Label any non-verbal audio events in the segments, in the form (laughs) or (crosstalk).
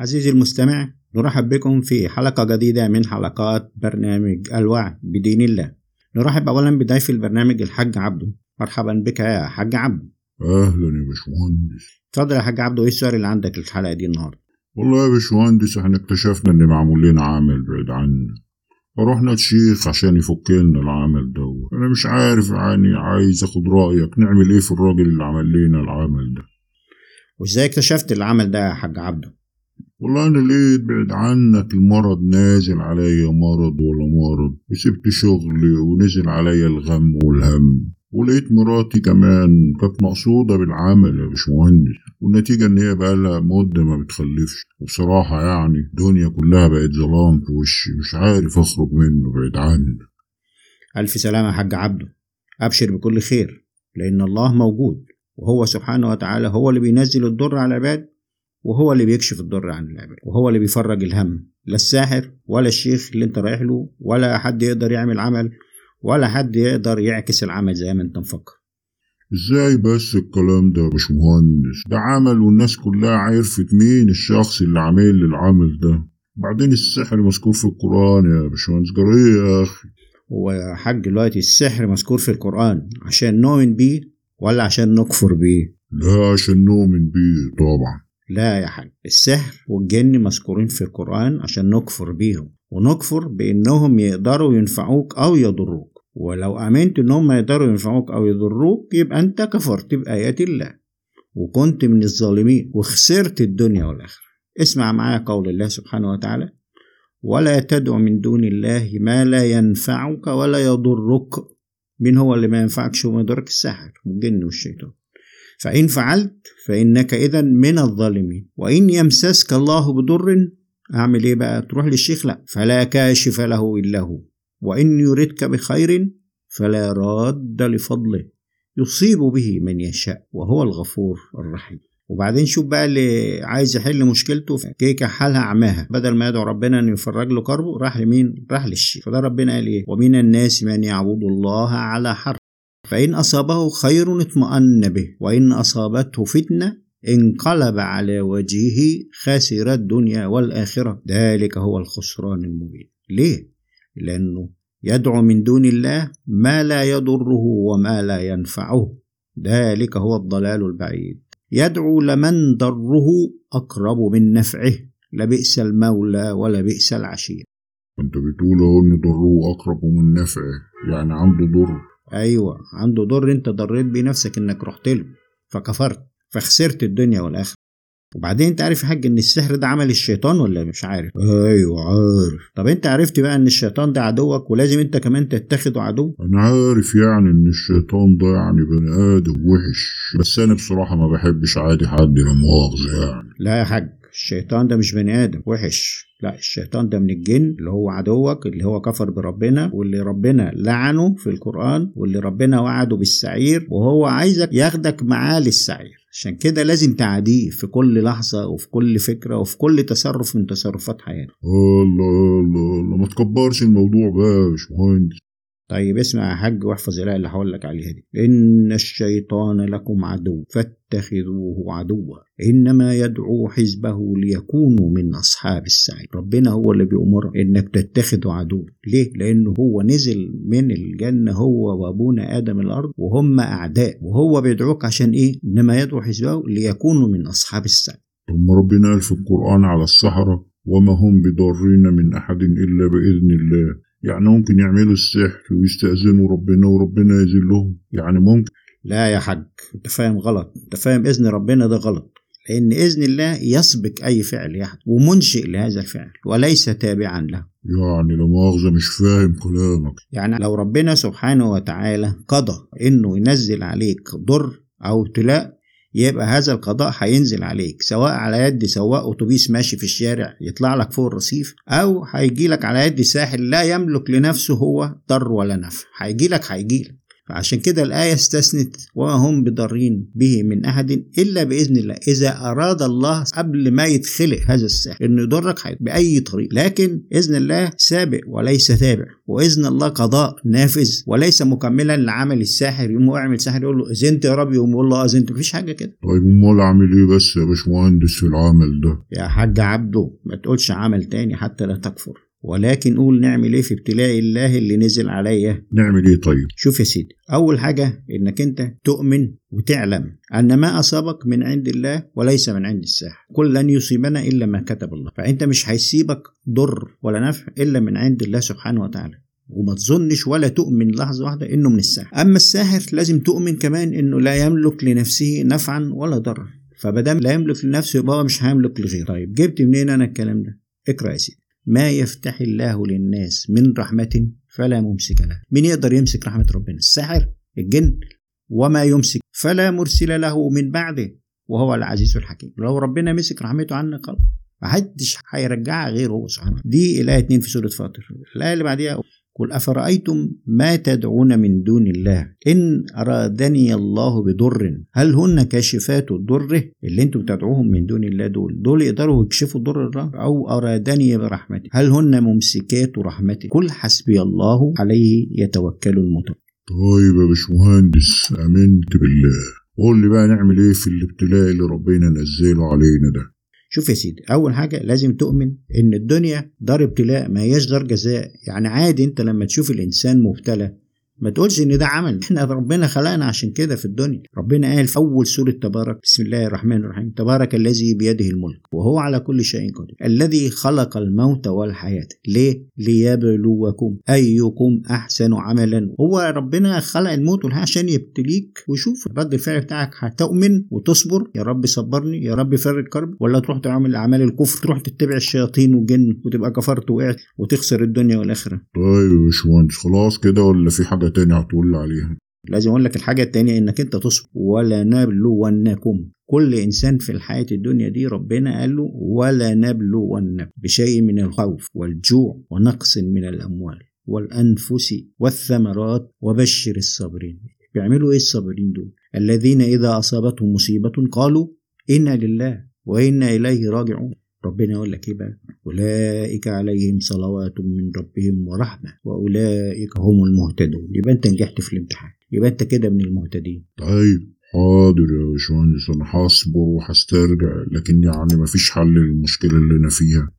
عزيزي المستمع نرحب بكم في حلقة جديدة من حلقات برنامج الوعي بدين الله. نرحب أولا بضيف البرنامج الحاج عبده. مرحبا بك يا حاج عبده أهلا يا باشمهندس. اتفضل يا حاج عبده إيه السؤال اللي عندك الحلقة دي النهاردة؟ والله يا باشمهندس إحنا اكتشفنا إن معمول لنا عمل بعيد عنا فرحنا الشيخ عشان يفك لنا العمل ده أنا مش عارف يعني عايز آخد رأيك. نعمل إيه في الراجل اللي عمل لنا العمل ده؟ وإزاي اكتشفت العمل ده يا حاج عبده؟ والله أنا لقيت بعيد عنك المرض نازل عليا مرض ولا مرض؟ وسبت شغلي ونزل عليا الغم والهم. ولقيت مراتي كمان كانت مقصودة بالعمل يا باشمهندس. والنتيجة إن هي بقالها مدة ما بتخلفش. وبصراحة يعني الدنيا كلها بقت ظلام في وشي. مش عارف أخرج منه بعيد عني ألف سلامة يا حاج عبده. أبشر بكل خير لأن الله موجود وهو سبحانه وتعالى هو اللي بينزل الضر على العباد. وهو اللي بيكشف الضر عن العباد وهو اللي بيفرج الهم لا الساحر ولا الشيخ اللي انت رايح له ولا حد يقدر يعمل عمل ولا حد يقدر يعكس العمل زي ما انت مفكر. إزاي بس الكلام ده يا باشمهندس؟ ده عمل والناس كلها عرفت مين الشخص اللي عامل العمل ده. بعدين السحر مذكور في القرآن يا باشمهندس جريه يا أخي؟ هو يا حاج دلوقتي السحر مذكور في القرآن عشان نؤمن بيه ولا عشان نكفر بيه؟ لا عشان نؤمن بيه طبعا. لا يا حاج السحر والجن مذكورين في القرآن عشان نكفر بيهم ونكفر بإنهم يقدروا ينفعوك أو يضروك ولو آمنت إنهم يقدروا ينفعوك أو يضروك يبقى أنت كفرت بآيات الله وكنت من الظالمين وخسرت الدنيا والآخرة. اسمع معايا قول الله سبحانه وتعالى ولا تدع من دون الله ما لا ينفعك ولا يضرك مين هو اللي ما ينفعكش وما يضرك؟ السحر والجن والشيطان. فإن فعلت فإنك إذا من الظالمين. وإن يمسسك الله بضر أعمل إيه بقى؟ تروح للشيخ؟ لا. فلا كاشف له إلا هو. وإن يردك بخير فلا راد لفضله. يصيب به من يشاء وهو الغفور الرحيم. وبعدين شوف بقى اللي عايز يحل مشكلته في كيكه حالها عماها. بدل ما يدعو ربنا انه يفرج له كربه راح لمين؟ راح للشيخ. فده ربنا قال إيه؟ ومن الناس من يعبد الله على حرف. فإن أصابه خير اطمأن به وإن أصابته فتنة انقلب على وجهه خاسر الدنيا والآخرة. ذلك هو الخسران المبين. ليه؟ لأنه يدعو من دون الله ما لا يضره وما لا ينفعه. ذلك هو الضلال البعيد. يدعو لمن ضره أقرب من نفعه. لبئس المولى ولا بئس العشير. أنت بتقول إن ضره أقرب من نفعه يعني عنده ضر. أيوة عنده ضر أنت ضريت بيه نفسك إنك رحت له فكفرت فخسرت الدنيا والآخرة. وبعدين انت عارف يا حاج ان السحر ده عمل الشيطان ولا مش عارف؟ أيوه عارف. طب انت عرفت بقى ان الشيطان ده عدوك ولازم انت كمان تتخذه عدو؟ أنا عارف يعني ان الشيطان ده يعني بني آدم وحش بس أنا بصراحة ما بحبش عادي حد لا مؤاخذة يعني. لا يا حاج الشيطان ده مش بني آدم وحش. لا الشيطان ده من الجن اللي هو عدوك اللي هو كفر بربنا واللي ربنا لعنه في القرآن واللي ربنا وعده بالسعير وهو عايزك ياخدك معاه للسعير. عشان كده لازم تعاديه في كل لحظة وفي كل فكرة وفي كل تصرف من تصرفات حياتك. الله الله الله. ما تكبرش الموضوع بقى يا باشمهندس. طيب اسمع يا حاج واحفظ الآية اللي هقول لك عليها دي. إن الشيطان لكم عدو فاتخذوه عدوا. إنما يدعو حزبه ليكونوا من أصحاب السعير. ربنا هو اللي بيأمر إنك تتخذه عدو. ليه؟ لأنه هو نزل من الجنة هو وأبونا آدم الأرض وهم أعداء. وهو بيدعوك عشان إيه؟ إنما يدعو حزبه ليكونوا من أصحاب السعير. ثم ربنا قال في القرآن على السحرة وما هم بضارين من أحد إلا بإذن الله. يعني ممكن يعملوا السحر ويستأذنوا ربنا وربنا يذلهم يعني ممكن. لا يا حاج انت فاهم غلط. انت فاهم إذن ربنا ده غلط. لأن إذن الله يسبق أي فعل يحدث ومنشئ لهذا الفعل وليس تابعا له. يعني لا مؤاخذة مش فاهم كلامك. يعني لو ربنا سبحانه وتعالى قضى إنه ينزل عليك ضر أو ابتلاء يبقى هذا القضاء هينزل عليك سواء على يد سواق أتوبيس ماشي في الشارع يطلع لك فوق الرصيف أو هيجي لك على يد ساحل لا يملك لنفسه هو ضر ولا نفع. هيجي لك هيجي لك. عشان كده الآية استثنت وهم بضارين به من أحد إلا بإذن الله. إذا أراد الله قبل ما يتخلق هذا السحر إنه يضرك بأي طريق. لكن إذن الله سابق وليس تابع. وإذن الله قضاء نافذ وليس مكملا لعمل الساحر. يقوم اعمل ساحر يقول له أذنت يا رب؟ يقوم يقول له أذنت. مفيش حاجة كده. طيب أمال أعمل إيه بس يا باشمهندس في العمل ده؟ يا حاج عبده ما تقولش عمل تاني حتى لا تكفر. ولكن قول نعمل إيه في ابتلاء الله اللي نزل عليا؟ نعمل إيه طيب؟ شوف يا سيدي أول حاجة إنك أنت تؤمن وتعلم أن ما أصابك من عند الله وليس من عند الساحر كل لن يصيبنا إلا ما كتب الله. فأنت مش هيسيبك ضر ولا نفع إلا من عند الله سبحانه وتعالى. وما تظنش ولا تؤمن لحظة واحدة إنه من الساحر أما الساحر لازم تؤمن كمان إنه لا يملك لنفسه نفعا ولا ضرا. فمادام لا يملك لنفسه يبقى مش هيملك لغيره. طيب جبت منين أنا الكلام ده؟ اقرأ يا سيدي. ما يفتح الله للناس من رحمة فلا ممسك له. مين يقدر يمسك رحمة ربنا؟ الساحر الجن. وما يمسك فلا مرسل له من بعده وهو العزيز الحكيم. لو ربنا مسك رحمته عنك خلاص. محدش هيرجعها غيره هو سبحانه دي الآية 2 في سورة فاطر. الآية اللي بعديها قل أفرأيتم ما تدعون من دون الله؟ إن أرادني الله بضر هل هن كاشفات ضره؟ اللي أنتم بتدعوهم من دون الله دول دول يقدروا يكشفوا ضر الله أو أرادني برحمته هل هن ممسكات رحمته؟ قل حسبي الله عليه يتوكل المتوكل طيب يا باشمهندس آمنت بالله. قول لي بقى نعمل إيه في الابتلاء اللي ربنا نزله علينا ده؟ شوف يا سيدي أول حاجة لازم تؤمن إن الدنيا دار ابتلاء ما هياش دار جزاء. يعني عادي أنت لما تشوف الإنسان مبتلى ما تقولش إن ده عمل. (laughs) إحنا ربنا خلقنا عشان كده في الدنيا. ربنا قال في أول سورة تبارك بسم الله الرحمن الرحيم تبارك الذي بيده الملك وهو على كل شيء قدير الذي خلق الموت والحياة. ليه؟ ليبلوكم أيكم أحسن عملا. هو ربنا خلق الموت والحياة عشان يبتليك ويشوف رد الفعل بتاعك هتؤمن وتصبر. يا رب صبرني يا رب فرج كرب ولا تروح تعمل أعمال الكفر تروح تتبع الشياطين والجن وتبقى كفرت وقعت وتخسر الدنيا والآخرة. طيب يا باشمهندس خلاص كده ولا في حاجة تانية هتقول لي عليها. لازم أقول لك الحاجة التانية إنك أنت تصبر. ولا نبلونكم. كل إنسان في الحياة الدنيا دي ربنا قال له ولا نبلونكم بشيء من الخوف والجوع ونقص من الأموال والأنفس والثمرات وبشر الصابرين. بيعملوا إيه الصابرين دول؟ الذين إذا أصابتهم مصيبة قالوا إنا لله وإنا إليه راجعون. ربنا يقول لك إيه بقى؟ أولئك عليهم صلوات من ربهم ورحمة وأولئك هم المهتدون. يبقى أنت نجحت في الامتحان يبقى أنت كده من المهتدين. طيب حاضر يا باشمهندس أنا هصبر وهسترجع لكن يعني مفيش حل للمشكلة اللي أنا فيها.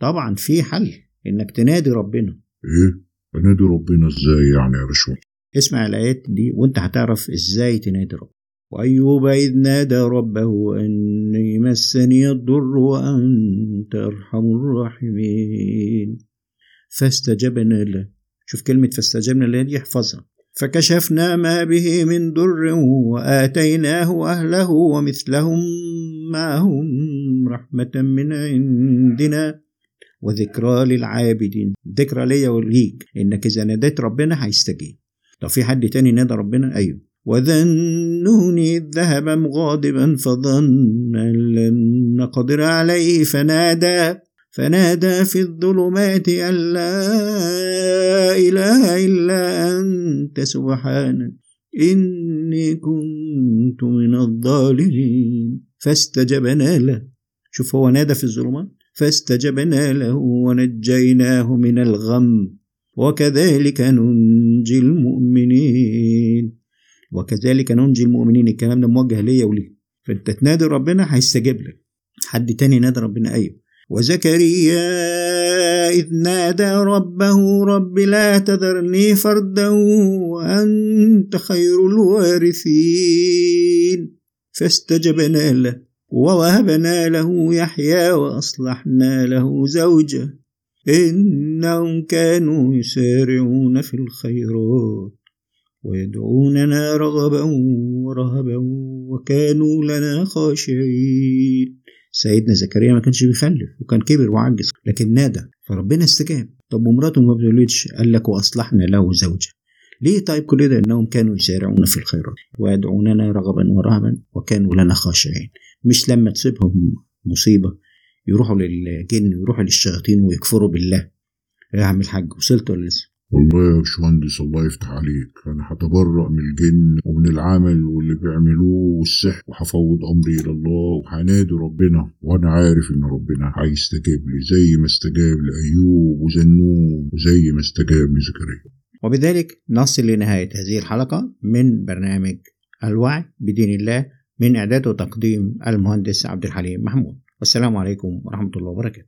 طبعا في حل إنك تنادي ربنا. إيه؟ أنادي ربنا إزاي يعني يا باشمهندس؟ اسمع الآيات دي وأنت هتعرف إزاي تنادي ربنا. وأيوب إذ نادى ربه أني مسني الضر وأنت أرحم الراحمين. فاستجبنا له. شوف كلمة فاستجبنا له دي احفظها. فكشفنا ما به من ضر وآتيناه أهله ومثلهم معهم رحمة من عندنا وذكرى للعابدين. ذكرى ليا وليك إنك إذا ناديت ربنا هيستجيب. طب في حد تاني نادى ربنا أيوه وذنون إذ ذهب مغاضبا فظن أن لن نقدر عليه فنادى فنادى في الظلمات أن لا إله إلا أنت سبحانك إني كنت من الظالمين. فاستجبنا له. شوف هو نادى في الظلمات. فاستجبنا له ونجيناه من الغم. وكذلك ننجي المؤمنين. وكذلك ننجي المؤمنين. الكلام ده موجه ليا وليك. فأنت تنادي ربنا هيستجيب لك. حد تاني نادى ربنا؟ أيوه. وزكريا إذ نادى ربه رب لا تذرني فردا وأنت خير الوارثين. فاستجبنا له ووهبنا له يحيى وأصلحنا له زوجه. إنهم كانوا يسارعون في الخيرات. ويدعوننا رغبا ورهبا وكانوا لنا خاشعين. سيدنا زكريا ما كانش بيخلف وكان كبر وعجز لكن نادى فربنا استجاب. طب ومراته ما بتولدش؟ قال لك وأصلحنا له زوجة. ليه طيب كل ده؟ إنهم كانوا يسارعون في الخيرات. ويدعوننا رغبا ورهبا وكانوا لنا خاشعين. مش لما تصيبهم مصيبة يروحوا للجن ويروحوا للشياطين ويكفروا بالله. يا عم الحاج وصلت ولا لسه؟ والله يا باشمهندس الله يفتح عليك. أنا هتبرأ من الجن ومن العمل واللي بيعملوه والسحر وهفوض أمري إلى الله وهنادي ربنا. وأنا عارف إن ربنا هيستجيب لي زي ما استجاب لأيوب وزنون وزي ما استجاب لزكريا. وبذلك نصل لنهاية هذه الحلقة من برنامج الوعي بدين الله من إعداد وتقديم المهندس عبد الحليم محمود. والسلام عليكم ورحمة الله وبركاته.